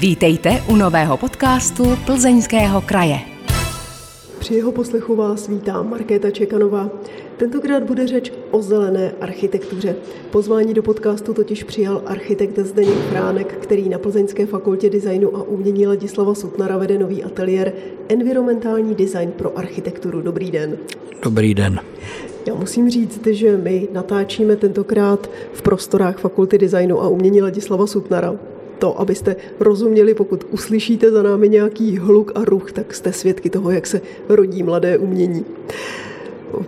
Vítejte u nového podcastu Plzeňského kraje. Při jeho poslechu vás vítá Markéta Čekanová. Tentokrát bude řeč o zelené architektuře. Pozvání do podcastu totiž přijal architekt Zdeněk Fránek, který na Plzeňské fakultě designu a umění Ladislava Sutnara vede nový ateliér Environmentální design pro architekturu. Dobrý den. Dobrý den. Já musím říct, že my natáčíme tentokrát v prostorách Fakulty designu a umění Ladislava Sutnara to, abyste rozuměli, pokud uslyšíte za námi nějaký hluk a ruch, tak jste svědky toho, jak se rodí mladé umění.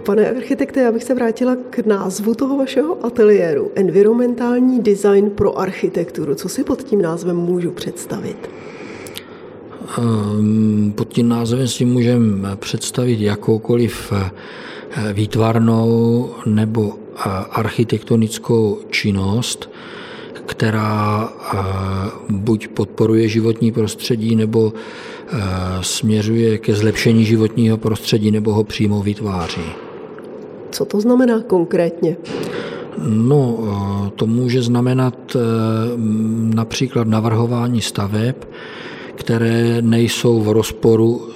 Pane architekte, já bych se vrátila k názvu toho vašeho ateliéru. Environmentální design pro architekturu. Co si pod tím názvem můžu představit? Ehm, pod tím názvem si můžeme představit jakoukoliv eh, výtvarnou nebo eh, architektonickou činnost, která eh, buď podporuje životní prostředí, nebo eh, směřuje ke zlepšení životního prostředí, nebo ho přímo vytváří. Co to znamená konkrétně? No, eh, to může znamenat například navrhování staveb, které nejsou v rozporu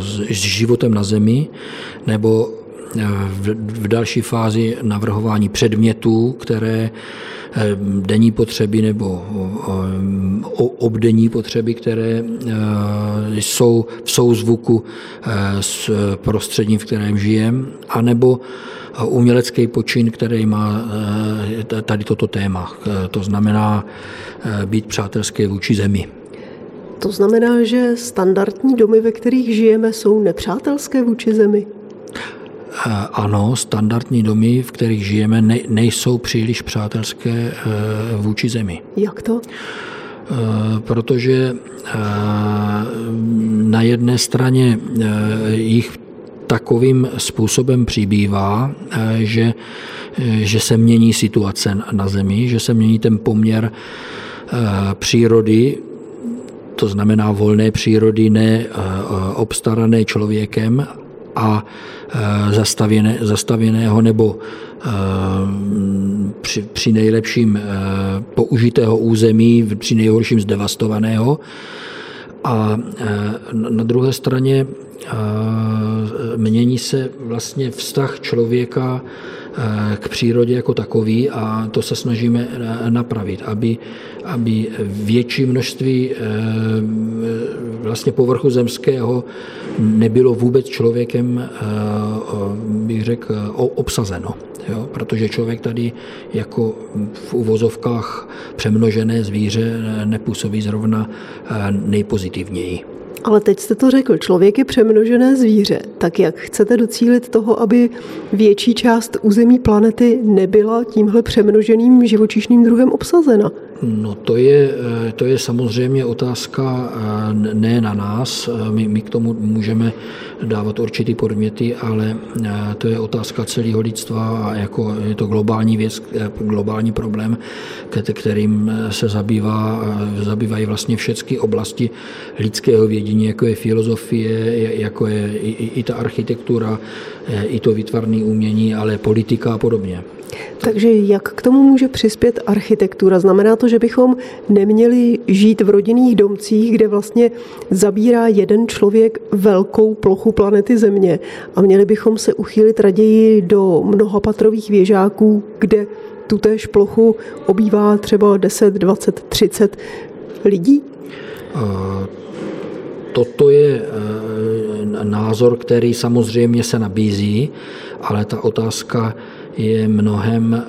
s životem na Zemi, nebo v další fázi navrhování předmětů, které denní potřeby nebo obdenní potřeby, které eh, jsou v souzvuku eh, s prostředím, v kterém žijeme, anebo umělecký počin, který má tady toto téma. To znamená být přátelské vůči zemi. To znamená, že standardní domy, ve kterých žijeme, jsou nepřátelské vůči zemi? Ano, standardní domy, v kterých žijeme, nejsou příliš přátelské eh, vůči zemi. Jak to? Eh, protože eh, na jedné straně jich takovým způsobem přibývá, že, že se mění situace na Zemi, že se mění ten poměr přírody, to znamená volné přírody, ne obstarané člověkem a e, zastavěné, zastavěného nebo e, při, při nejlepším e, použitého území, při nejhorším zdevastovaného. A na druhé straně mění se vlastně vztah člověka k přírodě jako takový a to se snažíme eh, napravit, aby, aby větší množství eh, vlastně povrchu zemského nebylo vůbec člověkem, bych řekl, obsazeno. Jo? Protože člověk tady jako v uvozovkách přemnožené zvíře nepůsobí zrovna nejpozitivněji. Ale teď jste to řekl, člověk je přemnožené zvíře. Tak jak chcete docílit toho, aby větší část území planety nebyla tímhle přemnoženým živočišným druhem obsazena? No to je, eh, to je samozřejmě otázka eh, ne na nás, eh, my, my k tomu můžeme dávat určitý podměty, ale to je otázka celého lidstva a jako je to globální věc, globální problém, kterým se zabývá, zabývají vlastně všechny oblasti lidského vědění, jako je filozofie, jako je i, i ta architektura, i to výtvarné umění, ale politika a podobně. Takže jak k tomu může přispět architektura? Znamená to, že bychom neměli žít v rodinných domcích, kde vlastně zabírá jeden člověk velkou plochu planety Země a měli bychom se uchýlit raději do mnohopatrových věžáků, kde tutéž plochu obývá třeba 10, 20, 30 lidí? Toto je e, názor, který samozřejmě se nabízí, ale ta otázka je mnohem eh,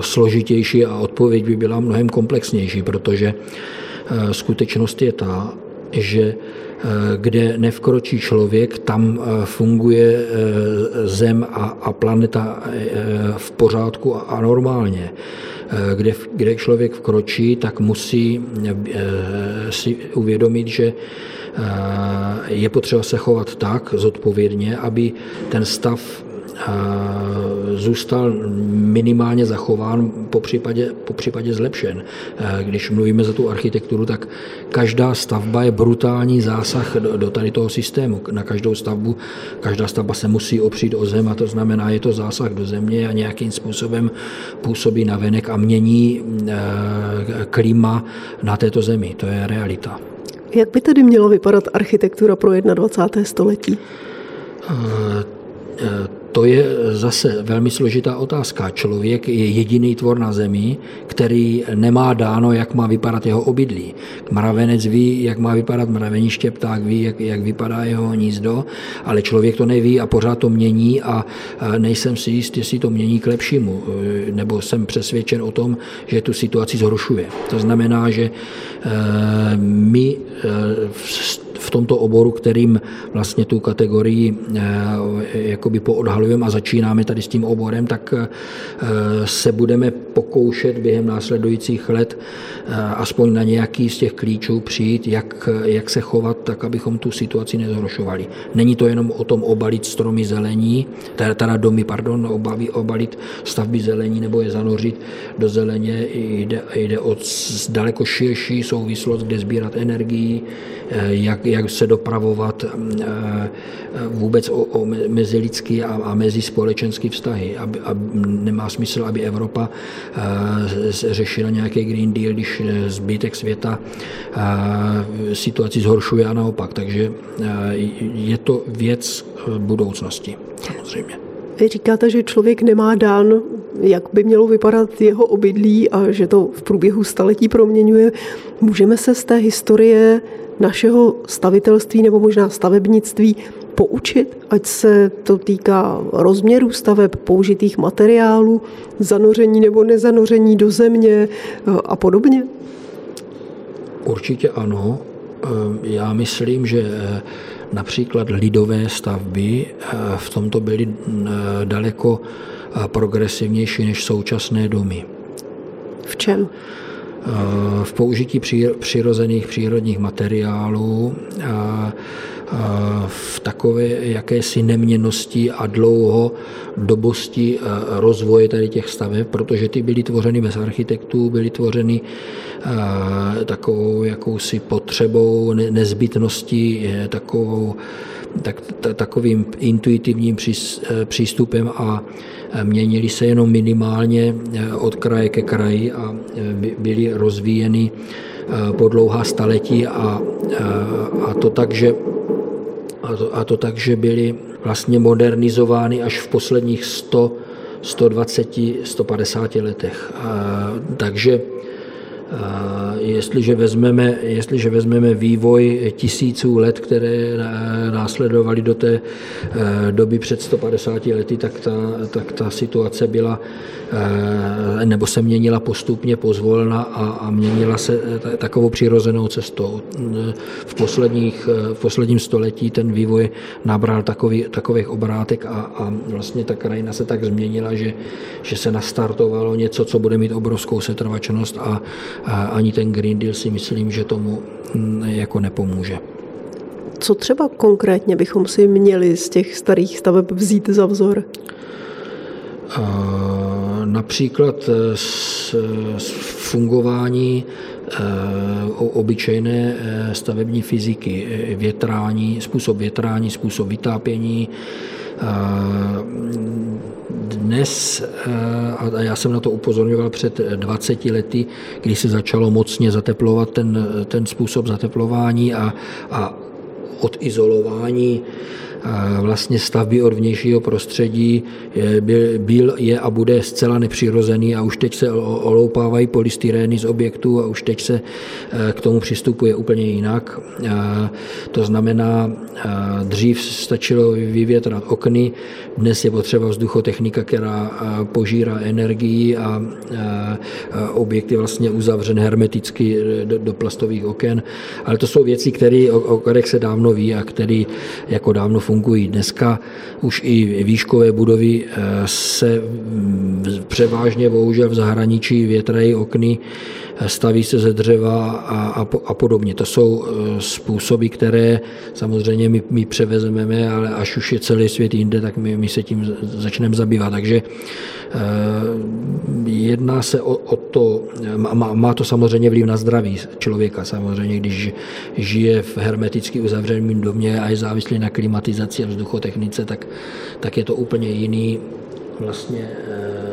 složitější a odpověď by byla mnohem komplexnější, protože eh, skutečnost je ta, že eh, kde nevkročí člověk, tam funguje Zem a, planeta v pořádku a normálně. Kde, kde člověk vkročí, tak musí si uvědomit, že je potřeba se chovat tak zodpovědně, aby ten stav zůstal minimálně zachován, po případě, po případě zlepšen. Když mluvíme za tu architekturu, tak každá stavba je brutální zásah do, do tady toho systému. Na každou stavbu, každá stavba se musí opřít o zem a to znamená, je to zásah do země a nějakým způsobem působí na venek a mění klima na této zemi. To je realita. Jak by tedy měla vypadat architektura pro 21. století? Uh, to je zase velmi složitá otázka. Člověk je jediný tvor na zemi, který nemá dáno, jak má vypadat jeho obydlí. Mravenec ví, jak má vypadat mraveniště, pták ví, jak, jak vypadá jeho hnízdo, ale člověk to neví a pořád to mění a nejsem si jist, jestli to mění k lepšímu, nebo jsem přesvědčen o tom, že tu situaci zhoršuje. To znamená, že eh, my eh, v tomto oboru, kterým vlastně tu kategorii eh, jakoby poodhalujeme a začínáme tady s tím oborem, tak eh, se budeme pokoušet během následujících let eh, aspoň na nějaký z těch klíčů přijít, jak, jak se chovat, tak abychom tu situaci nezhoršovali. Není to jenom o tom obalit stromy zelení, teda, teda domy, pardon, obaví, obalit stavby zelení nebo je zanořit do zeleně, jde, jde o daleko širší souvislost, kde sbírat energii, jak, jak se dopravovat eh, eh, vůbec o, o mezilidský a, a mezispolečenský vztahy. Aby, a nemá smysl, aby Evropa eh, řešila nějaký Green Deal, když zbytek světa situaci zhoršuje a naopak. Takže je to věc budoucnosti, samozřejmě. Vy říkáte, že člověk nemá dán, jak by mělo vypadat jeho obydlí a že to v průběhu staletí proměňuje. Můžeme se z té historie našeho stavitelství nebo možná stavebnictví poučit, ať se to týká rozměru staveb, použitých materiálů, zanoření nebo nezanoření do země eh, a podobně? Určitě ano. Eh, já myslím, že eh, například lidové stavby v tomto byly daleko progresivnější než současné domy. V čem? V použití přirozených přírodních materiálů, v takové jakési neměnosti a dlouho dobosti rozvoje tady těch staveb, protože ty byly tvořeny bez architektů, byly tvořeny takovou jakousi potřebou, nezbytností, takovou, tak, takovým intuitivním přístupem a měnili se jenom minimálně eh, od kraje ke kraji a eh, byly rozvíjeny eh, po dlouhá staletí a, a to tak, že a to, a to tak, že byly vlastně modernizovány až v posledních 100, 120, 150 letech. A, takže Jestliže vezmeme, jestliže vezmeme vývoj tisíců let, které následovaly do té eh, doby před 150 lety, tak ta, tak ta situace byla Eh, nebo se měnila postupně pozvolna a, a měnila se eh, takovou přirozenou cestou. Eh, v, posledních, v posledním století ten vývoj nabral takový, takových obrátek a, a vlastně ta krajina se tak změnila, že, že se nastartovalo něco, co bude mít obrovskou setrvačnost a, a ani ten Green Deal si myslím, že tomu jako nepomůže. Co třeba konkrétně bychom si měli z těch starých staveb vzít za vzor? například z eh, fungování eh, obyčejné stavební fyziky, větrání, způsob větrání, způsob vytápění. Dnes, a já jsem na to upozorňoval před 20 lety, kdy se začalo mocně zateplovat ten, ten způsob zateplování a, a odizolování vlastně stavby od vnějšího prostředí byl, byl, je a bude zcela nepřirozený a už teď se oloupávají polystyrény z objektů a už teď se e, k tomu přistupuje úplně jinak. To znamená, dřív stačilo vyvětrat okny, dnes je potřeba vzduchotechnika, která požírá energii a objekt je vlastně uzavřen hermeticky do, do plastových oken, ale to jsou věci, které, o, o kterých se dávno ví a které jako dávno fungují. Dneska už i výškové budovy se převážně bohužel v zahraničí větrají okny, staví se ze dřeva a, a, a podobně. To jsou způsoby, které samozřejmě my, my převezmeme, ale až už je celý svět jinde, tak my, my se tím začneme zabývat. Takže eh, jedná se o, o to, má, má to samozřejmě vliv na zdraví člověka. Samozřejmě, když žije v hermeticky uzavřeném domě a je závislý na klimatizaci a vzduchotechnice, tak, tak je to úplně jiný vlastně eh,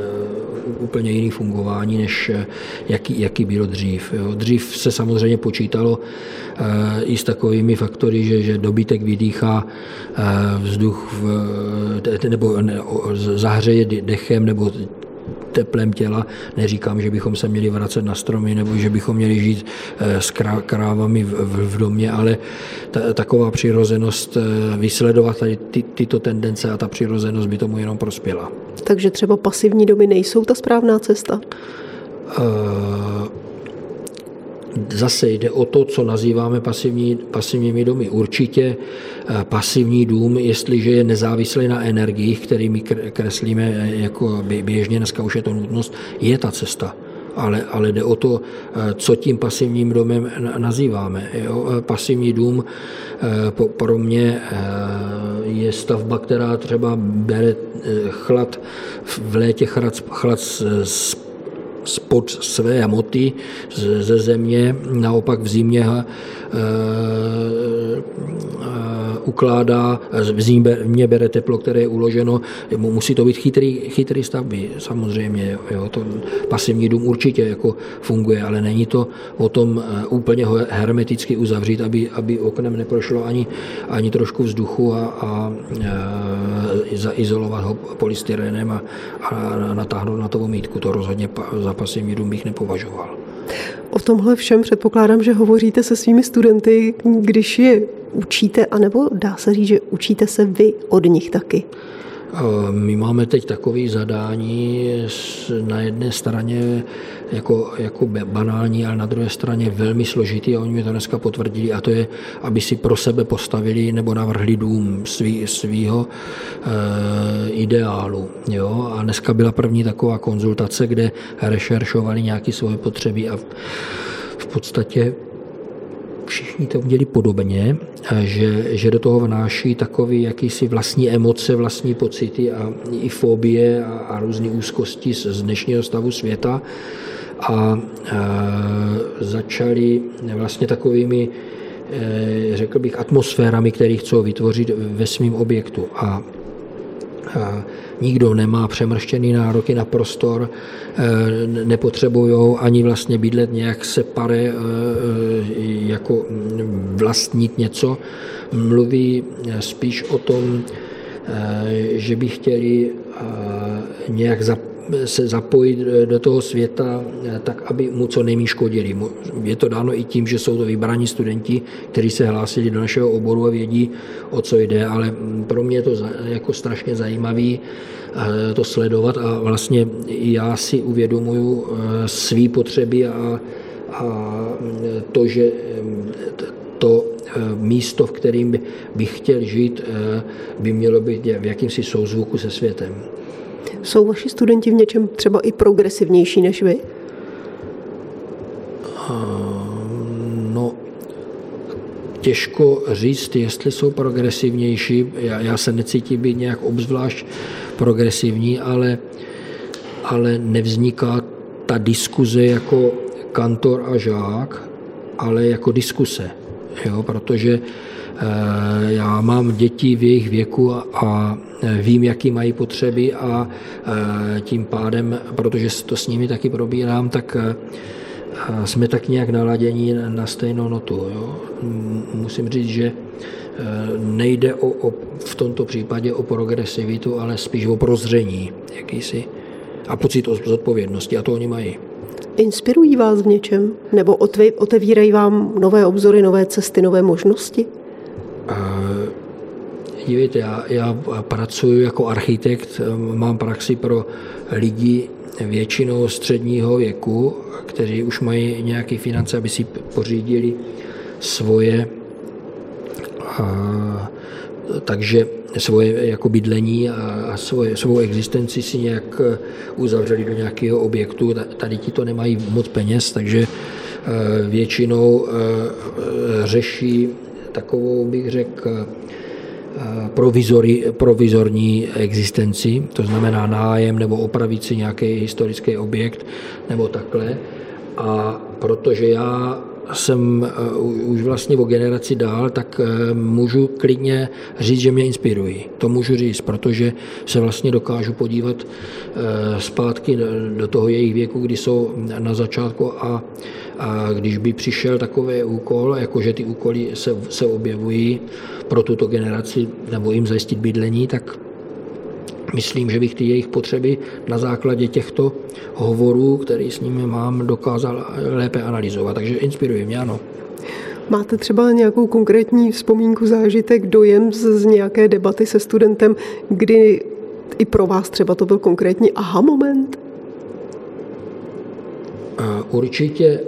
úplně jiný fungování, než eh, jaký, jaký bylo dřív. Jo. Dřív se samozřejmě počítalo e, i s takovými faktory, že, že dobytek vydýchá e, vzduch v, nebo ne, zahřeje dechem nebo teplem těla. Neříkám, že bychom se měli vracet na stromy nebo že bychom měli žít eh, s krávami v, v, v domě, ale ta, taková přirozenost, eh, vysledovat tady ty, tyto tendence a ta přirozenost by tomu jenom prospěla. Takže třeba pasivní domy nejsou ta správná cesta? Uh, Zase jde o to, co nazýváme pasivní, pasivními domy. Určitě eh, pasivní dům, jestliže je nezávislý na energiích, kterými kreslíme eh, jako běžně, dneska už je to nutnost, je ta cesta. Ale, ale jde o to, eh, co tím pasivním domem nazýváme. Jo? Pasivní dům pro mě je stavba, která třeba bere chlad v létě chlad, chlad z spod své hmoty ze země, naopak v zimě eh, ukládá, v zimě bere teplo, které je uloženo, musí to být chytrý, chytrý stavby, samozřejmě, jo, to pasivní dům určitě jako funguje, ale není to o tom eh, úplně hermeticky uzavřít, aby, aby oknem neprošlo ani, ani trošku vzduchu a, a, a eh, zaizolovat ho polystyrenem a, a natáhnout na to vomítku. To rozhodně za pasivní dům bych nepovažoval. O tomhle všem předpokládám, že hovoříte se svými studenty, když je učíte, anebo dá se říct, že učíte se vy od nich taky? My máme teď takové zadání na jedné straně jako, jako banální, ale na druhé straně velmi složitý a oni mi to dneska potvrdili a to je, aby si pro sebe postavili nebo navrhli dům svý, svýho e, ideálu. Jo? A dneska byla první taková konzultace, kde rešeršovali nějaké svoje potřeby a v podstatě všichni to udělali podobně, že, že do toho vnáší takový jakýsi vlastní emoce, vlastní pocity a i fobie a, a různé úzkosti z, z dnešního stavu světa a, a začali vlastně takovými e, řekl bych, atmosférami, které chcou vytvořit ve svém objektu. A, a nikdo nemá přemrštěný nároky na prostor, e, nepotřebují ani vlastně bydlet nějak separe, e, jako vlastnit něco. Mluví spíš o tom, že by chtěli nějak zapojit se zapojit do toho světa eh, tak, aby mu co nejméně škodili. Je to dáno i tím, že jsou to vybraní studenti, kteří se hlásili do našeho oboru a vědí, o co jde, ale mm, pro mě je to jako strašně zajímavé eh, to sledovat a vlastně já si uvědomuju eh, své potřeby a, a mm, to, že mm, to místo, v kterým bych chtěl žít, by mělo být v jakýmsi souzvuku se světem. Jsou vaši studenti v něčem třeba i progresivnější než vy? No, těžko říct, jestli jsou progresivnější. Já, já se necítím být nějak obzvlášť progresivní, ale, ale nevzniká ta diskuze jako kantor a žák, ale jako diskuse. Jo, protože Eh, já mám děti v jejich věku a eh, vím, jaký mají potřeby a eh, tím pádem, protože to s nimi taky probírám, tak jsme tak nějak naladění na stejnou notu. Jo. Musím říct, že nejde o, o, v tomto případě o progresivitu, ale spíš o prozření jakýsi a pocit o zodpovědnosti a to oni mají. Inspirují vás v něčem? Nebo otevírají vám nové obzory, nové cesty, nové možnosti? Dívejte, já, já pracuji jako architekt, mám praxi pro lidi většinou středního věku, kteří už mají nějaké finance, aby si pořídili svoje takže svoje jako bydlení a svoje, svou existenci si nějak uzavřeli do nějakého objektu. Tady ti to nemají moc peněz, takže většinou řeší takovou, bych řekl, provizorní existenci, to znamená nájem nebo opravit si nějaký historický objekt nebo takhle. A protože já jsem eh, už vlastně o generaci dál, tak eh, můžu klidně říct, že mě inspirují. To můžu říct, protože se vlastně dokážu podívat eh, zpátky do toho jejich věku, kdy jsou na začátku a, a když by přišel takový úkol, jakože ty úkoly se, se objevují pro tuto generaci nebo jim zajistit bydlení, tak myslím, že bych ty jejich potřeby na základě těchto hovorů, které s nimi mám, dokázal lépe analyzovat. Takže inspiruje mě, ano. Máte třeba nějakou konkrétní vzpomínku, zážitek, dojem z, z nějaké debaty se studentem, kdy i pro vás třeba to byl konkrétní aha moment? Určitě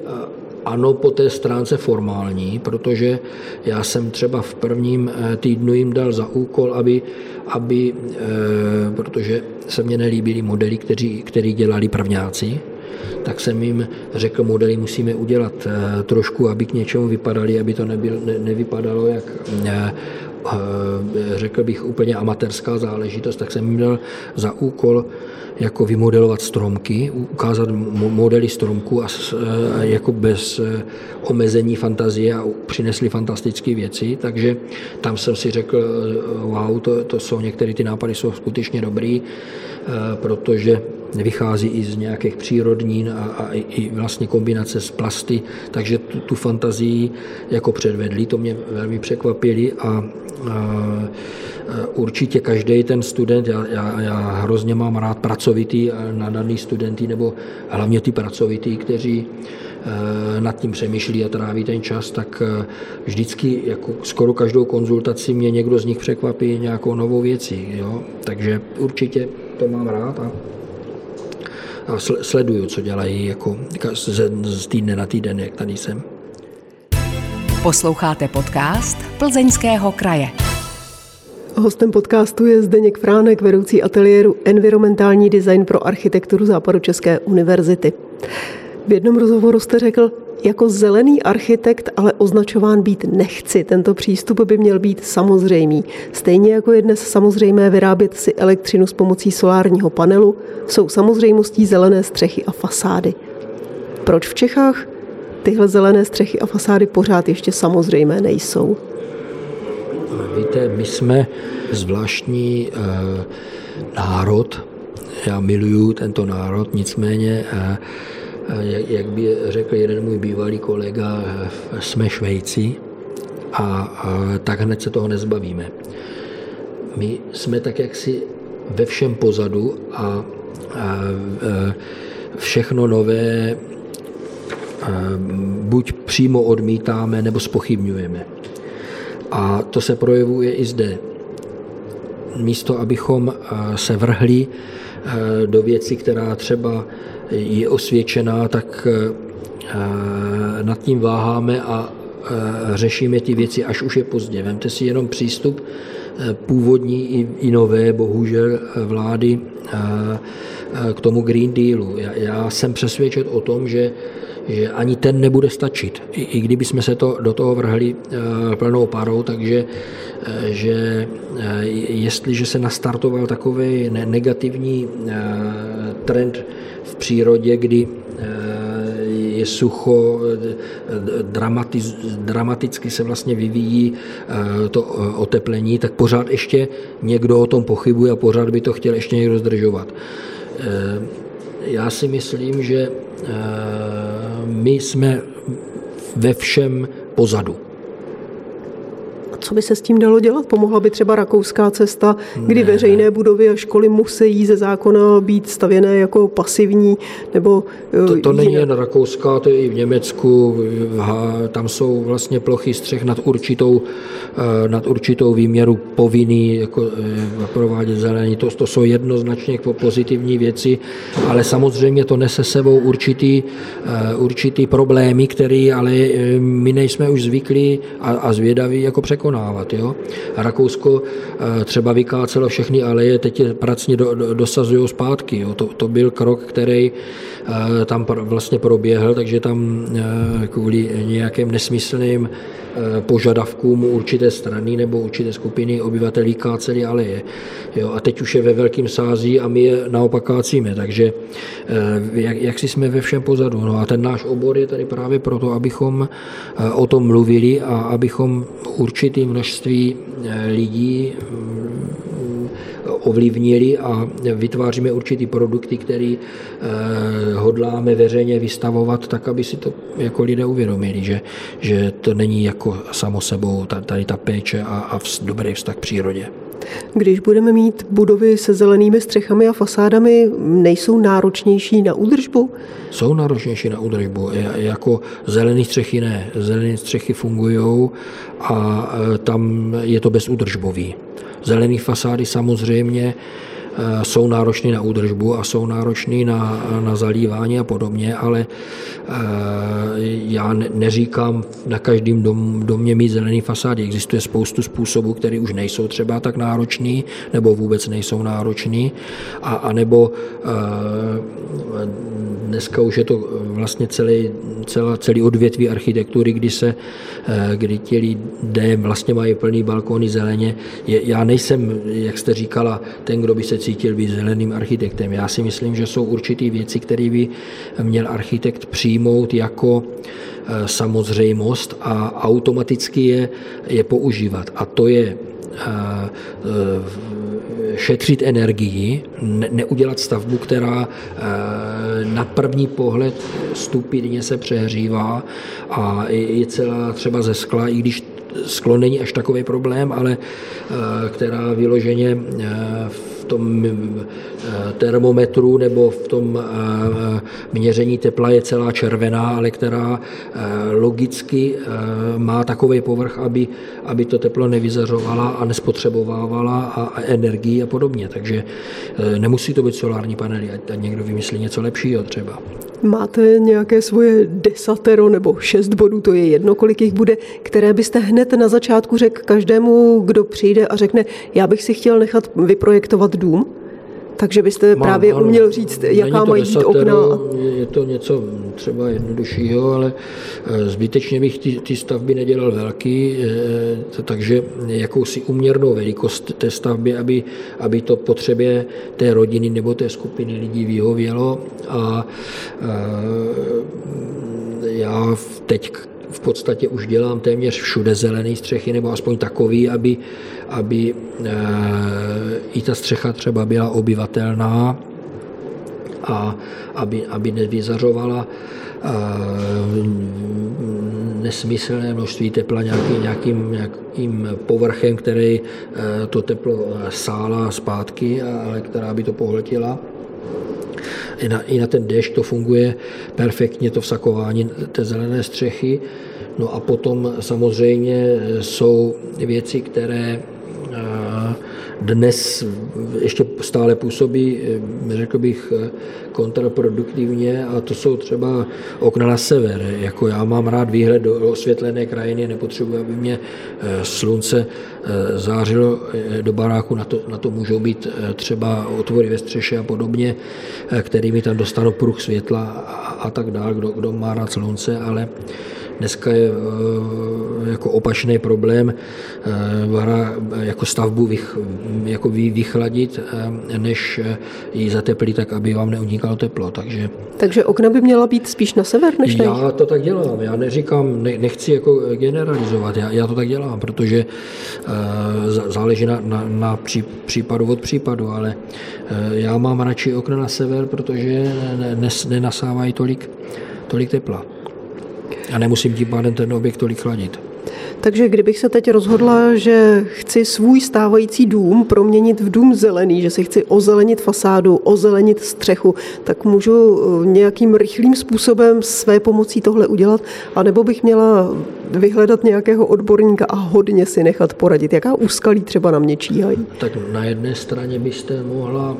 ano po té stránce formální, protože já jsem třeba v prvním eh, týdnu jim dal za úkol, aby, aby eh, protože se mně nelíbily modely, kteří, který dělali prvňáci, tak jsem jim řekl, modely musíme udělat eh, trošku, aby k něčemu vypadali, aby to nebyl, ne, nevypadalo jak řekl bych úplně amatérská záležitost, tak jsem dal za úkol jako vymodelovat stromky, ukázat modely stromku a jako bez e, omezení fantazie a přinesli fantastické věci, takže tam jsem si řekl, e, wow, to, to jsou některé ty nápady jsou skutečně dobrý, e, protože vychází i z nějakých přírodnín a, a i vlastně kombinace s plasty, takže tu, tu fantazii jako předvedli, to mě velmi překvapili a, a určitě každý ten student, já, já, já hrozně mám rád pracovitý a nadaný studenty, nebo hlavně ty pracovitý, kteří e, nad tím přemýšlí a tráví ten čas, tak e, vždycky jako skoro každou konzultaci mě někdo z nich překvapí nějakou novou věcí. Jo? Takže určitě to mám rád a, a sleduju, co dělají jako z, z týdne na týden, jak tady jsem. Posloucháte podcast Plzeňského kraje. Hostem podcastu je Zdeněk Fránek, vedoucí ateliéru Environmentální design pro architekturu Západočeské univerzity. V jednom rozhovoru jste řekl, jako zelený architekt ale označován být nechci. Tento přístup by měl být samozřejmý. Stejně jako je dnes samozřejmé vyrábět si elektřinu s pomocí solárního panelu, jsou samozřejmostí zelené střechy a fasády. Proč v Čechách tyhle zelené střechy a fasády pořád ještě samozřejmé nejsou? Víte, my jsme zvláštní eh, národ, já miluju tento národ, nicméně, eh, eh, jak by řekl jeden můj bývalý kolega, jsme Švejci a eh, tak hned se toho nezbavíme. My jsme tak jaksi ve všem pozadu a, a eh, všechno nové buď přímo odmítáme, nebo spochybňujeme. A to se projevuje i zde. Místo, abychom eh, se vrhli do věci, která třeba je osvědčená, tak eh, nad tím váháme a řešíme ty věci, až už je pozdě. Vemte si jenom přístup původní i nové, bohužel, vlády k tomu Green Dealu. Já, jsem přesvědčen o tom, že že ani ten nebude stačit. I, i kdyby jsme se to do toho vrhli e, plnou parou, takže e, že e, jestliže se nastartoval takový negativní trend v přírodě, kdy je sucho, dramatiz, dramaticky se vlastně vyvíjí to oteplení, tak pořád ještě někdo o tom pochybuje a pořád by to chtěl ještě někdo zdržovat. Já si myslím, že my jsme ve všem pozadu. Co by se s tím dalo dělat? Pomohla by třeba rakouská cesta, kdy ne. veřejné budovy a školy musí ze zákona být stavěné jako pasivní? Nebo to, to není jen rakouská, to je i v Německu. Tam jsou vlastně plochy střech nad určitou, eh, nad určitou výměru povinný jako eh, provádět zelení. To, to jsou jednoznačně jako pozitivní věci, ale samozřejmě to nese sebou určitý, eh, určitý problémy, které ale my nejsme už zvyklí a, a zvědaví jako překonávat. Jo? A Rakousko třeba vykácelo všechny aleje, teď je pracně do, do, dosazují zpátky. Jo? To, to byl krok, který tam vlastně proběhl, takže tam kvůli nějakým nesmyslným Eh, požadavkům určité strany nebo určité skupiny obyvatel káceli aleje. Jo, a teď už je ve velkým sází a my je naopak kácíme, takže eh, jak, jak si jsme ve všem pozadu. No a ten náš obor je tady právě proto, abychom eh, o tom mluvili a abychom určitý množství lidí ovlivnili a vytváříme určitý produkty, který eh, hodláme veřejně vystavovat tak, aby si to jako lidé uvědomili, že, že to není jako samo sebou tady ta péče a, a dobrý vztah k přírodě. Když budeme mít budovy se zelenými střechami a fasádami, nejsou náročnější na údržbu? Jsou náročnější na údržbu. Jako zelené střechy ne. Zelené střechy fungují a e, tam je to bezúdržbový. Zelené fasády samozřejmě jsou náročný na údržbu a jsou náročný na, na zalívání a podobně, ale eh, já neříkám na každém dom, domě mít zelený fasády. Existuje spoustu způsobů, které už nejsou třeba tak náročný, nebo vůbec nejsou náročný, a, a nebo eh, dneska už je to vlastně celý, celá, celý odvětví architektury, kdy se, kdy ti lidé vlastně mají plný balkony zeleně. Já nejsem, jak jste říkala, ten, kdo by se cítil být zeleným architektem. Já si myslím, že jsou určitý věci, které by měl architekt přijmout jako e, samozřejmost a automaticky je, je používat. A to je e, e, šetřit energii, neudělat stavbu, která na první pohled stupidně se přehřívá a je celá třeba ze skla, i když sklo není až takový problém, ale která vyloženě v tom eh, termometru nebo v tom eh, měření tepla je celá červená, ale která eh, logicky má takový povrch, aby, aby to teplo nevyzařovala a nespotřebovávala a, a energii a podobně. Takže nemusí to být solární panely, ať někdo vymyslí něco lepšího třeba. Máte nějaké svoje desatero nebo šest bodů, to je jedno, kolik jich bude, které byste hned na začátku řekl každému, kdo přijde a řekne, já bych si chtěl nechat vyprojektovat dům? Takže byste Mám, právě ano, uměl říct, jaká mají být okna. Je to něco třeba jednoduššího, ale eh, zbytečně bych ty, ty stavby nedělal velký, eh, takže jakousi uměrnou velikost té stavby, aby, aby to potřebě té rodiny nebo té skupiny lidí vyhovělo. A, eh, já teď v podstatě už dělám téměř všude zelené střechy, nebo aspoň takový, aby, aby e, i ta střecha třeba byla obyvatelná a aby, aby nevyzařovala e, nesmyslné množství tepla nějaký, nějakým, nějakým povrchem, který e, to teplo sála zpátky, ale která by to pohltila. I na, I na ten déšť to funguje perfektně, to vsakování té zelené střechy. No a potom samozřejmě jsou věci, které dnes ještě stále působí, eh, řekl bych, eh, kontraproduktivně a to jsou třeba okna na sever. Jako já mám rád výhled do osvětlené krajiny, nepotřebuji, aby mě slunce zářilo do baráku, na to, na to můžou být třeba otvory ve střeše a podobně, kterými tam dostanou pruh světla a, a tak dále, kdo, kdo má rád slunce, ale Dneska je eh, jako opačný problém eh, jako stavbu vych, jako vychladit, eh, než ji zateplit tak, aby vám neunikalo teplo. Takže, Takže okna by měla být spíš na sever než Já tady? to tak dělám. Já neříkám, ne, nechci jako generalizovat. Já, já to tak dělám, protože záleží na, na, na pří, případu od případu, ale já mám radši okna na sever, protože nenasávají tolik, tolik tepla a nemusím tím pádem ten objekt tolik chladit. Takže kdybych se teď rozhodla, že chci svůj stávající dům proměnit v dům zelený, že si chci ozelenit fasádu, ozelenit střechu, tak můžu eh, nějakým rychlým způsobem své pomocí tohle udělat, anebo bych měla vyhledat nějakého odborníka a hodně si nechat poradit. Jaká úskalí třeba na mě číhají? Tak na jedné straně byste mohla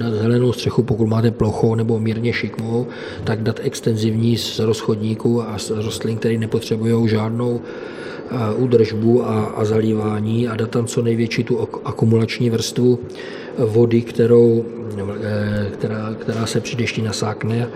eh, zelenou střechu, pokud máte plochou nebo mírně šikmou, tak dát extenzivní z rozchodníků a z rostlin, které nepotřebují žádnou eh, údržbu a, a zalívání a dát tam co největší tu akumulační vrstvu vody, kterou, eh, která, která se při dešti nasákne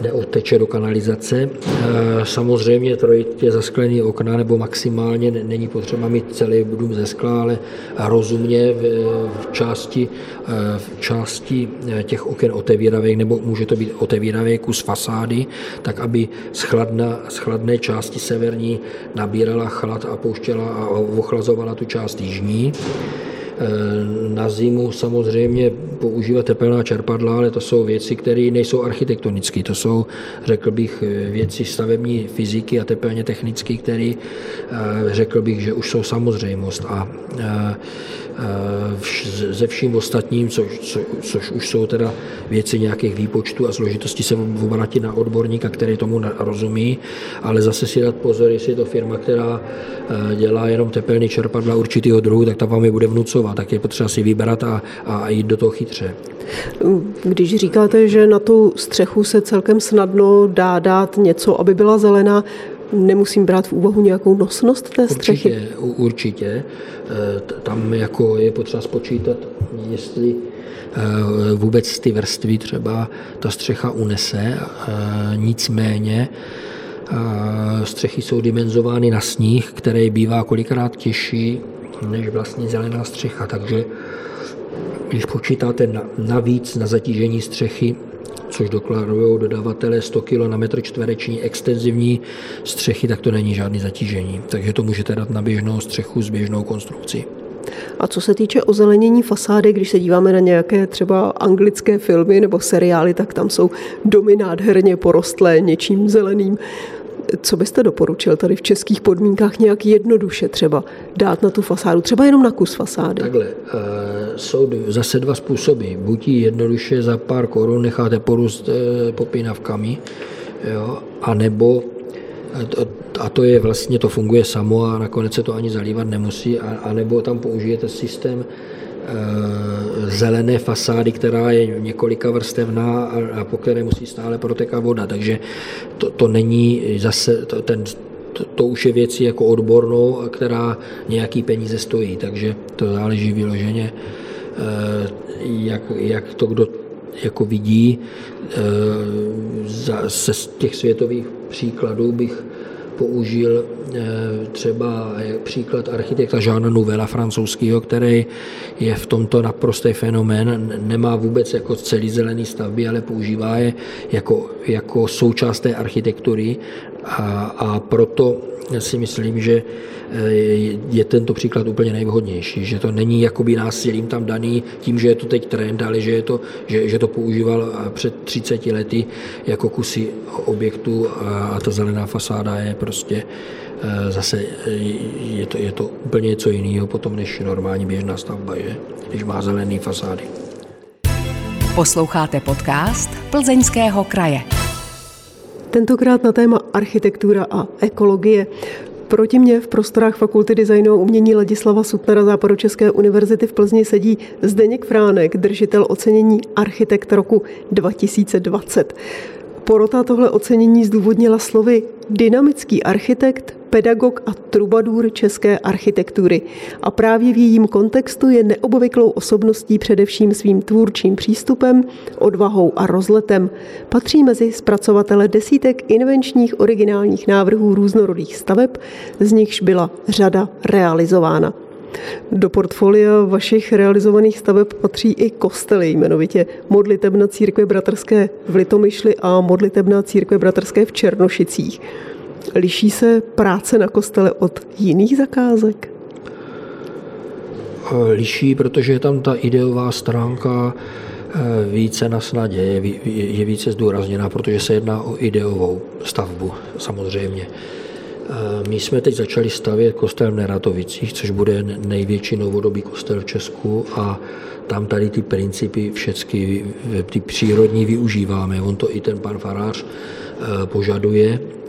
neodteče do kanalizace. Eh, samozřejmě trojitě zasklený okna nebo maximálně není potřeba mít celý dům ze skla, ale rozumně v části, eh, v části eh, těch oken otevíravých, nebo může to být otevíravý kus fasády, tak aby z, chladna, z chladné části severní nabírala chlad a pouštěla a ochlazovala tu část jižní. Eh, na zimu samozřejmě používat tepelná čerpadla, ale to jsou věci, které nejsou architektonické. To jsou, řekl bych, věci stavební fyziky a tepelně technické, které eh, řekl bych, že už jsou samozřejmost. A eh, ze vším ostatním, což, co, což už jsou teda věci nějakých výpočtů a složitosti, se obrátit na odborníka, který tomu rozumí, ale zase si dát pozor, jestli je to firma, která dělá jenom tepelný čerpadla určitého druhu, tak ta vám je bude vnucovat, tak je potřeba si vybrat a, a jít do toho chytře. Když říkáte, že na tu střechu se celkem snadno dá dát něco, aby byla zelená, nemusím brát v úvahu nějakou nosnost té střechy? Určitě, určitě. E, tam jako je potřeba spočítat, jestli e, vůbec ty vrstvy třeba ta střecha unese, e, nicméně střechy jsou dimenzovány na sníh, který bývá kolikrát těžší než vlastně zelená střecha, takže když počítáte na, navíc na zatížení střechy, což dokladují dodavatelé 100 kg na metr čtvereční extenzivní střechy, tak to není žádný zatížení. Takže to můžete dát na běžnou střechu s běžnou konstrukcí. A co se týče ozelenění fasády, když se díváme na nějaké třeba anglické filmy nebo seriály, tak tam jsou domy nádherně porostlé něčím zeleným. Co byste doporučil tady v českých podmínkách nějak jednoduše třeba dát na tu fasádu, třeba jenom na kus fasády? Takhle, uh, jsou zase dva způsoby. Buď jednoduše za pár korun necháte porůst uh, popínavkami, jo, anebo a to je vlastně, to funguje samo a nakonec se to ani zalívat nemusí, a, anebo tam použijete systém Eh, zelené fasády, která je několika vrstevná a, po které musí stále protékat voda. Takže to, to není zase to, ten, to, to už je věcí jako odbornou, která nějaký peníze stojí. Takže to záleží vyloženě, eh, jak, jak to kdo jako vidí. Eh, z těch světových příkladů bych použil eh, třeba příklad architekta Jeana Nouvella francouzského, který je v tomto naprostý fenomén, nemá vůbec jako celý zelený stavby, ale používá je jako, jako součást té architektury a, a proto si myslím, že eh, je tento příklad úplně nejvhodnější, že to není jakoby násilím tam daný tím, že je to teď trend, ale že, je to, že, že to používal eh, před 30 lety jako kusy objektu a ta zelená fasáda je prostě eh, zase je to, je to úplně něco jiného potom než normální běžná stavba, že? když má zelený fasády. Posloucháte podcast Plzeňského kraje. Tentokrát na téma architektura a ekologie. Proti mě v prostorách Fakulty designu a umění Ladislava Sutnara Západočeské univerzity v Plzni sedí Zdeněk Fránek, držitel ocenění Architekt roku 2020. Porota tohle ocenění zdůvodnila slovy dynamický architekt, pedagog a trubadur české architektury. A právě v jejím kontextu je neobvyklou osobností především svým tvůrčím přístupem, odvahou a rozletem. Patří mezi zpracovatele desítek invenčních originálních návrhů různorodých staveb, z nichž byla řada realizována. Do portfolia vašich realizovaných staveb patří i kostely, jmenovitě modlitebna církve bratrské v Litomyšli a modlitebna církve bratrské v Černošicích. Liší se práce na kostele od jiných zakázek? Liší, protože je tam ta ideová stránka eh, více na snadě, je více zdůrazněná, protože se jedná o ideovou stavbu samozřejmě. My jsme teď začali stavět kostel v Neratovicích, což bude největší novodobý kostel v Česku a tam tady ty principy všechny, ty přírodní využíváme. On to i ten pan farář požaduje Eh,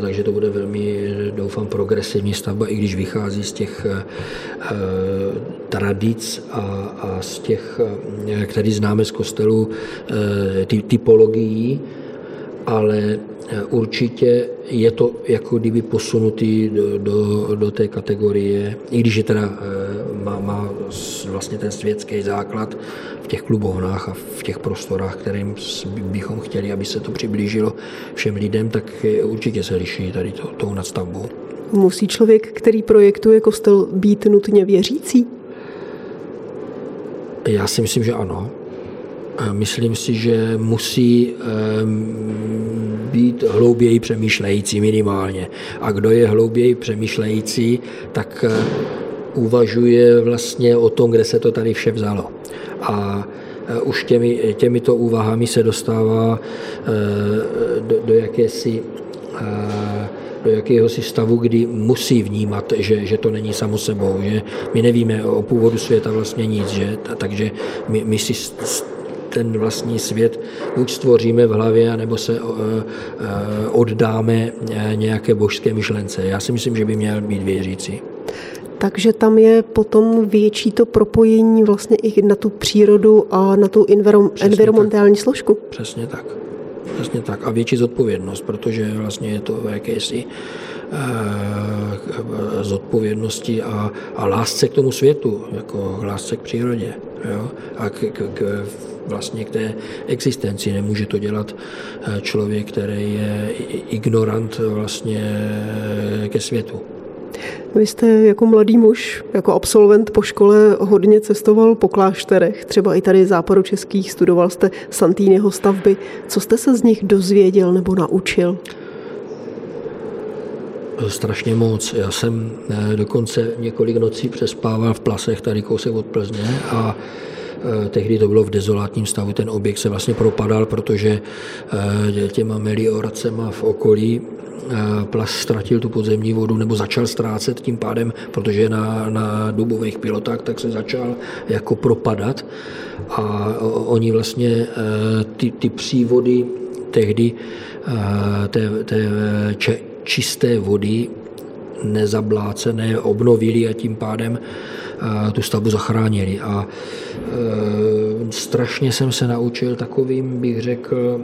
takže to bude velmi, doufám, progresivní stavba, i když vychází z těch eh, tradic a, a z těch, eh, který známe z kostelu, ty, typologií, ale určitě je to jako kdyby posunutý do, do, do té kategorie, i když je teda má, má vlastně ten světský základ těch klubovnách a v těch prostorách, kterým bychom chtěli, aby se to přiblížilo všem lidem, tak určitě se liší tady to, tou nadstavbou. Musí člověk, který projektuje kostel, být nutně věřící? Já si myslím, že ano. Myslím si, že musí být hlouběji přemýšlející minimálně. A kdo je hlouběji přemýšlející, tak uvažuje vlastně o tom, kde se to tady vše vzalo. A e, už těmi, těmito úvahami se dostává e, do, do jakési e, do jakéhosi stavu, kdy musí vnímat, že, že to není samo sebou, že my nevíme o původu světa vlastně nic, že? takže my, my si ten vlastní svět buď stvoříme v hlavě, nebo se oddáme nějaké božské myšlence. Já si myslím, že by měl být věřící. Takže tam je potom větší to propojení vlastně i na tu přírodu a na tu environmentální tak. složku. Přesně tak. Přesně tak. A větší zodpovědnost, protože vlastně je to v jakési uh, zodpovědnosti a, a lásce k tomu světu, jako lásce k přírodě. Jo? A k, k, k, vlastně k té existenci. Nemůže to dělat eh, člověk, který je ignorant vlastně ke světu. Vy jste jako mladý muž, jako absolvent po škole hodně cestoval po klášterech, třeba i tady západu českých, studoval jste Santýnyho stavby. Co jste se z nich dozvěděl nebo naučil? Strašně moc. Já jsem eh, dokonce několik nocí přespával v Plasech, tady kousek od Plzně a tehdy to bylo v dezolátním stavu, ten objekt se vlastně propadal, protože eh, těma melioracema v okolí plas ztratil tu podzemní vodu nebo začal ztrácet tím pádem, protože na, na dubových pilotách tak se začal jako propadat. A oni vlastně ty, ty přívody tehdy té, té čisté vody nezablácené obnovili a tím pádem e, tu stavbu zachránili. A strašně jsem se naučil takovým, bych řekl,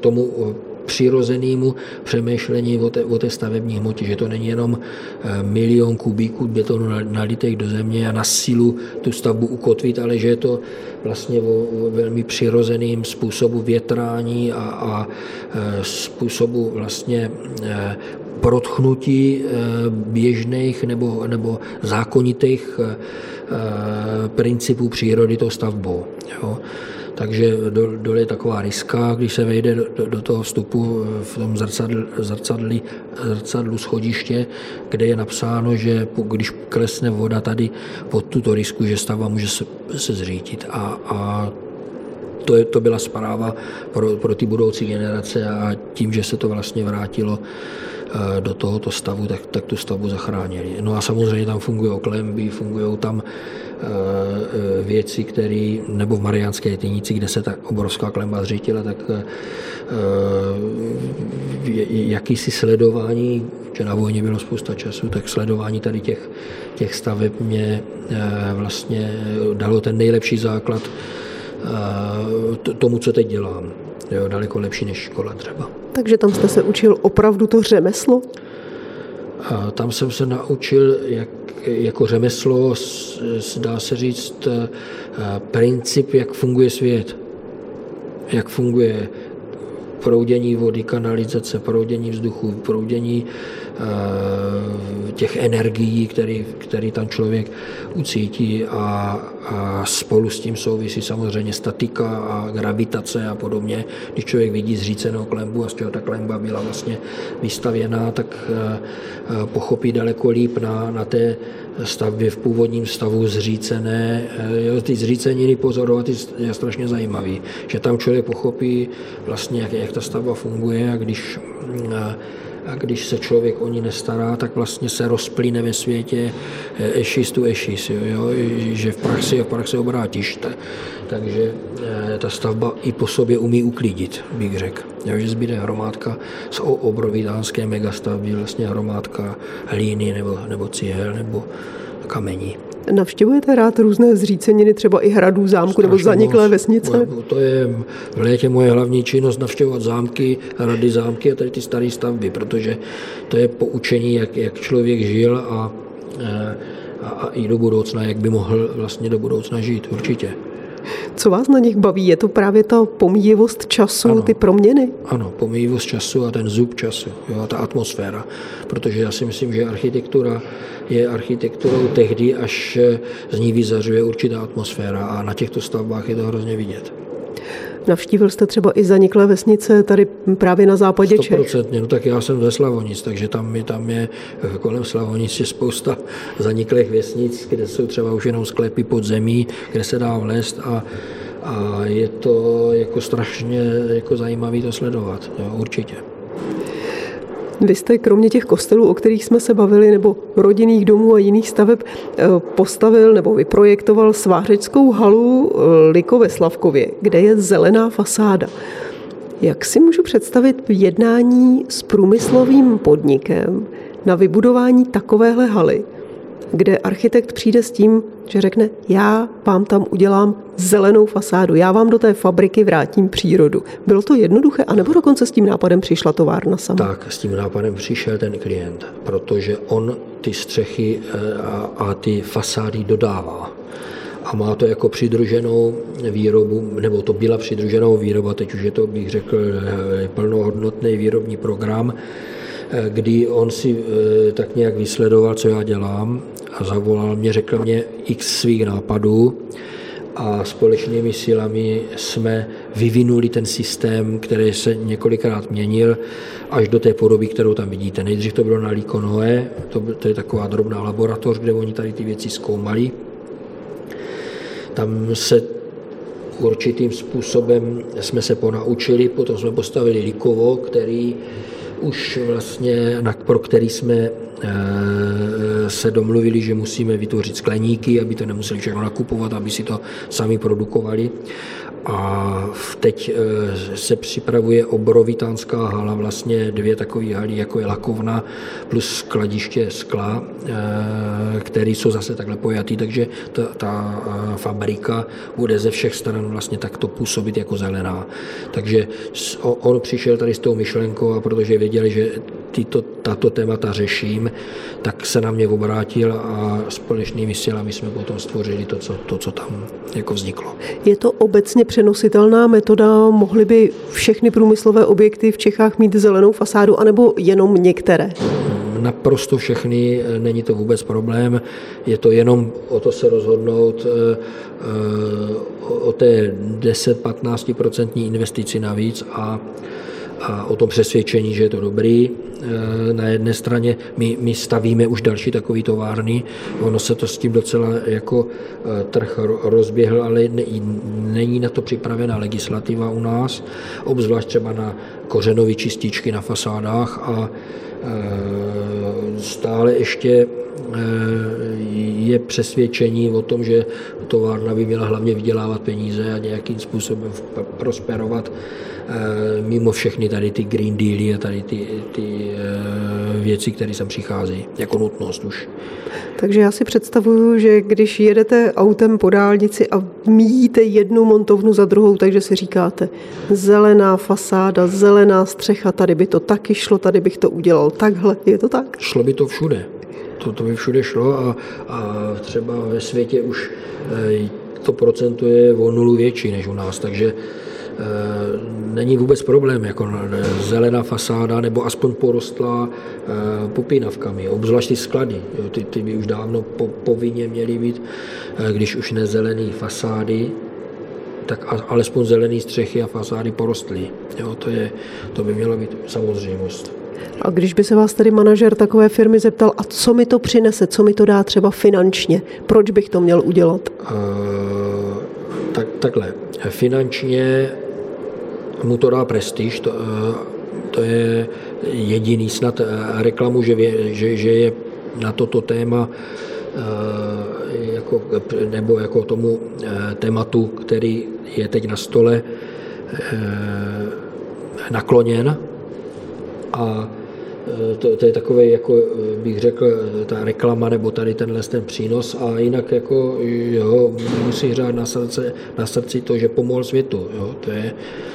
tomu přirozenému přemýšlení o té, o té stavební hmotě, že to není jenom eh, milion kubíků betonu nalitých do země a na sílu tu stavbu ukotvit, ale že je to vlastně o, o velmi přirozeným způsobu větrání a, a eh, způsobu vlastně eh, protchnutí běžných nebo, nebo zákonitých principů přírody to stavbou. Jo. Takže dole je taková riska, když se vejde do, do toho vstupu v tom zrcadl, zrcadli, zrcadlu schodiště, kde je napsáno, že když klesne voda tady pod tuto risku, že stavba může se, se zřítit. A, a to, je, to byla zpráva pro, pro ty budoucí generace a tím, že se to vlastně vrátilo eh, do tohoto stavu, tak, tak tu stavbu zachránili. No a samozřejmě tam fungují klemby, fungují tam Eh, věci, které, nebo v Mariánské Tynici, kde se ta obrovská klemba zřítila, tak eh, jakýsi sledování, že na vojně bylo spousta času, tak sledování tady těch, těch staveb mě eh, vlastně dalo ten nejlepší základ tomu, co teď dělám. Jo, daleko lepší než škola třeba. Takže tam jste se učil opravdu to řemeslo? A tam jsem se naučil, jak jako řemeslo, dá se říct, eh, princip, jak funguje svět, jak funguje proudění vody, kanalizace, proudění vzduchu, proudění těch energií, který, který tam člověk ucítí a, a spolu s tím souvisí samozřejmě statika a gravitace a podobně. Když člověk vidí zřícenou klembu a z čeho ta klemba byla vlastně vystavěná, tak eh, pochopí daleko líp na, na té stavbě v původním stavu zřícené. Eh, jo, ty zříceniny pozorovat je strašně zajímavý, že tam člověk pochopí vlastně, jak, jak ta stavba funguje a když mm, a když se člověk o ní nestará, tak vlastně se rozplyne ve světě ešis tu ešis, jo, jo, že v praxi a v praxi obrátíš. Takže ta stavba i po sobě umí uklidit, bych řekl. Jo, že zbyde hromádka z obrovitánské megastavby, vlastně hromádka hlíny nebo, nebo cihel nebo kamení. Navštěvujete rád různé zříceniny, třeba i hradů, zámku nebo zaniklé moc. vesnice? To je v létě moje hlavní činnost navštěvovat zámky, hrady, zámky a tady ty staré stavby, protože to je poučení, jak, jak člověk žil a, a, a i do budoucna, jak by mohl vlastně do budoucna žít, určitě. Co vás na nich baví? Je to právě ta pomíjivost času, ano, ty proměny? Ano, pomíjivost času a ten zub času, jo, a ta atmosféra. Protože já si myslím, že architektura je architekturou tehdy, až z ní vyzařuje určitá atmosféra a na těchto stavbách je to hrozně vidět. Navštívil jste třeba i zaniklé vesnice tady právě na západě Čech? 100%, no tak já jsem ze Slavonic, takže tam je, tam je kolem Slavonic je spousta zaniklých vesnic, kde jsou třeba už jenom sklepy pod zemí, kde se dá vlézt a a je to jako strašně jako zajímavé to sledovat, jo, určitě. Vy jste kromě těch kostelů, o kterých jsme se bavili, nebo rodinných domů a jiných staveb, eh, postavil nebo vyprojektoval svářeckou halu eh, Liko ve Slavkově, kde je zelená fasáda. Jak si můžu představit jednání s průmyslovým podnikem na vybudování takovéhle haly? Kde architekt přijde s tím, že řekne, já vám tam udělám zelenou fasádu, já vám do té fabriky vrátím přírodu. Bylo to jednoduché, anebo dokonce s tím nápadem přišla továrna sama? Tak, s tím nápadem přišel ten klient, protože on ty střechy eh, a, a ty fasády dodává a má to jako přidruženou výrobu, nebo to byla přidruženou výroba, teď už je to, bych řekl, eh, plnohodnotný výrobní program, Eh, kdy on si tak nějak vysledoval, co já dělám a zavolal mě, řekl mě x svých nápadů a společnými silami jsme vyvinuli ten systém, který se několikrát měnil až do té podoby, kterou tam vidíte. Nejdřív to bylo na Likonoe, to, to je taková drobná laboratoř, kde oni tady ty věci zkoumali. Tam se určitým způsobem jsme se ponaučili, potom jsme postavili Likovo, který už vlastně, pro který jsme eh, se domluvili, že musíme vytvořit skleníky, aby to nemuseli všechno nakupovat, aby si to sami produkovali. A teď eh, se připravuje obrovitánská hala, vlastně dvě takové haly, jako je lakovna plus skladiště skla, eh, které jsou zase takhle pojatý, takže ta, ta eh, fabrika bude ze všech stran vlastně takto působit jako zelená. Takže on přišel tady s tou myšlenkou a protože věděl, že tyto, tato témata řeším, tak se na mě obrátil a společnými silami jsme potom stvořili to, co, to, co tam jako vzniklo. Je to obecně přenositelná metoda? Mohly by všechny průmyslové objekty v Čechách mít zelenou fasádu, anebo jenom některé? Naprosto všechny, není to vůbec problém. Je to jenom o to se rozhodnout eh, eh, o té 10-15% investici navíc a a o tom přesvědčení, že je to dobrý. E, na jedné straně my, my stavíme už další takové továrny, ono se to s tím docela jako e, trh rozběhl, ale není na to připravená legislativa u nás, obzvlášť třeba na kořenové čističky na fasádách a e, stále ještě je přesvědčení o tom, že továrna by měla hlavně vydělávat peníze a nějakým způsobem prosperovat Eh, mimo všechny tady ty Green Dealy a tady ty, ty eh, věci, které sem přicházejí, jako nutnost už. Takže já si představuju, že když jedete autem po dálnici a míjíte jednu montovnu za druhou, takže si říkáte, zelená fasáda, zelená střecha, tady by to taky šlo, tady bych to udělal takhle. Je to tak? Šlo by to všude. To, to by všude šlo a, a třeba ve světě už eh, to procento je o nulu větší než u nás, takže Eh, není vůbec problém, jako zelená fasáda nebo aspoň porostlá eh, popínavkami, obzvlášť ty sklady. Ty, ty by už dávno po, povinně měly být, eh, když už ne zelený fasády, tak alespoň zelený střechy a fasády porostlí. Jo, to, je, to by mělo být samozřejmost. A když by se vás tedy manažer takové firmy zeptal, a co mi to přinese, co mi to dá třeba finančně, proč bych to měl udělat? Uh, tak, takhle. Finančně mu to dá prestiž, to, eh, to je jediný snad reklamu, že, že, že je na toto téma jako, nebo jako tomu tématu, který je teď na stole, nakloněn. A Eh, to, to je takový, jako eh, bych řekl, ta reklama nebo tady tenhle ten přínos a jinak jako jo, musí řád na, srdce, na srdci to, že pomohl světu. Jo, to je,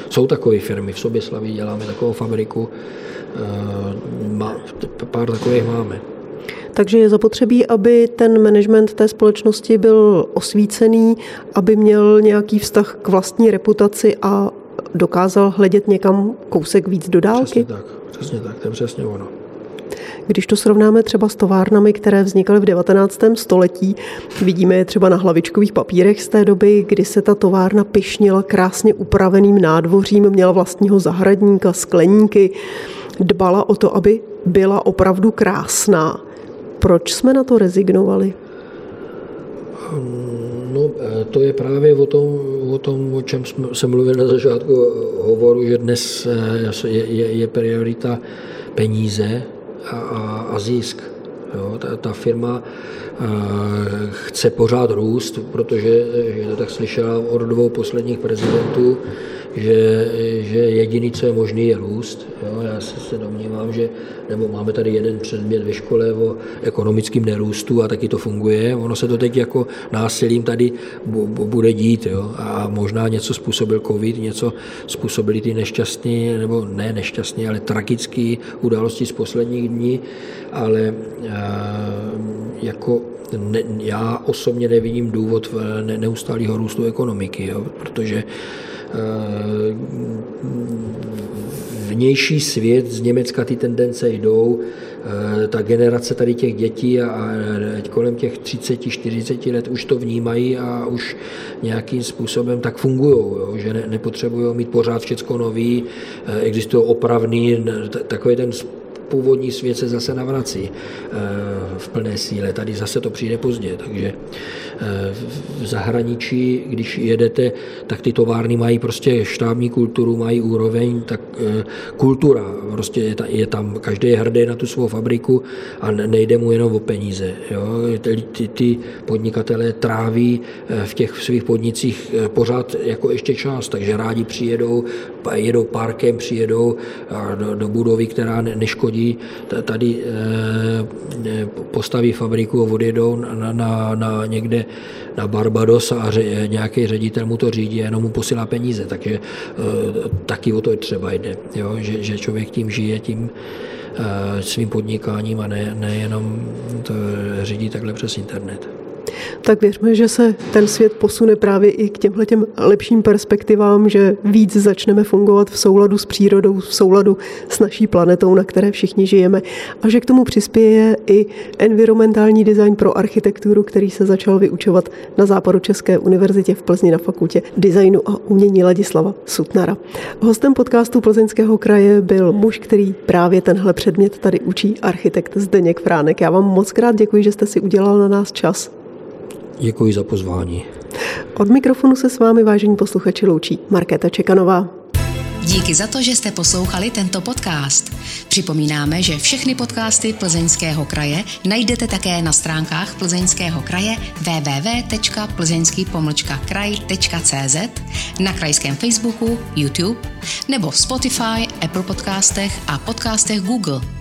jsou takové firmy, v sobě slaví děláme takovou fabriku, eh, má, pár takových máme. Takže je zapotřebí, aby ten management té společnosti byl osvícený, aby měl nějaký vztah k vlastní reputaci a dokázal hledět někam kousek víc do dálky? Přesně tak, přesně tak, to je přesně ono. Když to srovnáme třeba s továrnami, které vznikaly v 19. století, vidíme je třeba na hlavičkových papírech z té doby, kdy se ta továrna pišnila krásně upraveným nádvořím, měla vlastního zahradníka, skleníky, dbala o to, aby byla opravdu krásná. Proč jsme na to rezignovali? No, eh, to je právě o tom, o, tom, o čem jsem mluvil na začátku hovoru, že dnes eh, je, je, je priorita peníze a, a, a zisk. Jo, ta, ta firma uh, chce pořád růst, protože, že to tak slyšela od dvou posledních prezidentů, že, že jediný, co je možný, je růst. Jo, já se, se domnívám, že nebo máme tady jeden předmět ve škole o ekonomickém nerůstu a taky to funguje. Ono se to teď jako násilím tady bude dít. Jo? A možná něco způsobil covid, něco způsobili ty nešťastní, nebo ne nešťastní, ale tragické události z posledních dní, ale jako ne, já osobně nevidím důvod neustálého růstu ekonomiky, jo? protože vnější svět, z Německa ty tendence jdou, eh, ta generace tady těch dětí a kolem těch 30-40 let už to vnímají a už nějakým způsobem tak fungují, že ne, nepotřebují mít pořád všechno nový, eh, existují opravný, takový ten původní svět se zase navrací eh, v plné síle. Tady zase to přijde pozdě, takže eh, v zahraničí, když jedete, tak ty továrny mají prostě štábní kulturu, mají úroveň, tak eh, kultura, prostě je tam, každý je hrdý na tu svou fabriku a nejde mu jenom o peníze. Jo? Ty, ty podnikatelé tráví v těch svých podnicích pořád jako ještě čas, takže rádi přijedou, jedou parkem, přijedou do, do budovy, která neškodí lidí tady eh, postaví fabriku a odjedou na, na, na někde na Barbados a ře, nějaký ředitel mu to řídí a jenom mu posílá peníze. Takže eh, taky o to třeba jde, jo? Že, že člověk tím žije, tím eh, svým podnikáním a ne, nejenom to řídí takhle přes internet tak věřme, že se ten svět posune právě i k těmhle těm lepším perspektivám, že víc začneme fungovat v souladu s přírodou, v souladu s naší planetou, na které všichni žijeme a že k tomu přispěje i environmentální design pro architekturu, který se začal vyučovat na západu České univerzitě v Plzni na fakultě designu a umění Ladislava Sutnara. Hostem podcastu Plzeňského kraje byl muž, který právě tenhle předmět tady učí, architekt Zdeněk Fránek. Já vám moc krát děkuji, že jste si udělal na nás čas. Děkuji za pozvání. Od mikrofonu se s vámi, vážení posluchači, loučí Markéta Čekanová. Díky za to, že jste poslouchali tento podcast. Připomínáme, že všechny podcasty Plzeňského kraje najdete také na stránkách Plzeňského kraje www.plzeňský-kraj.cz, na krajském Facebooku, YouTube nebo v Spotify, Apple podcastech a podcastech Google.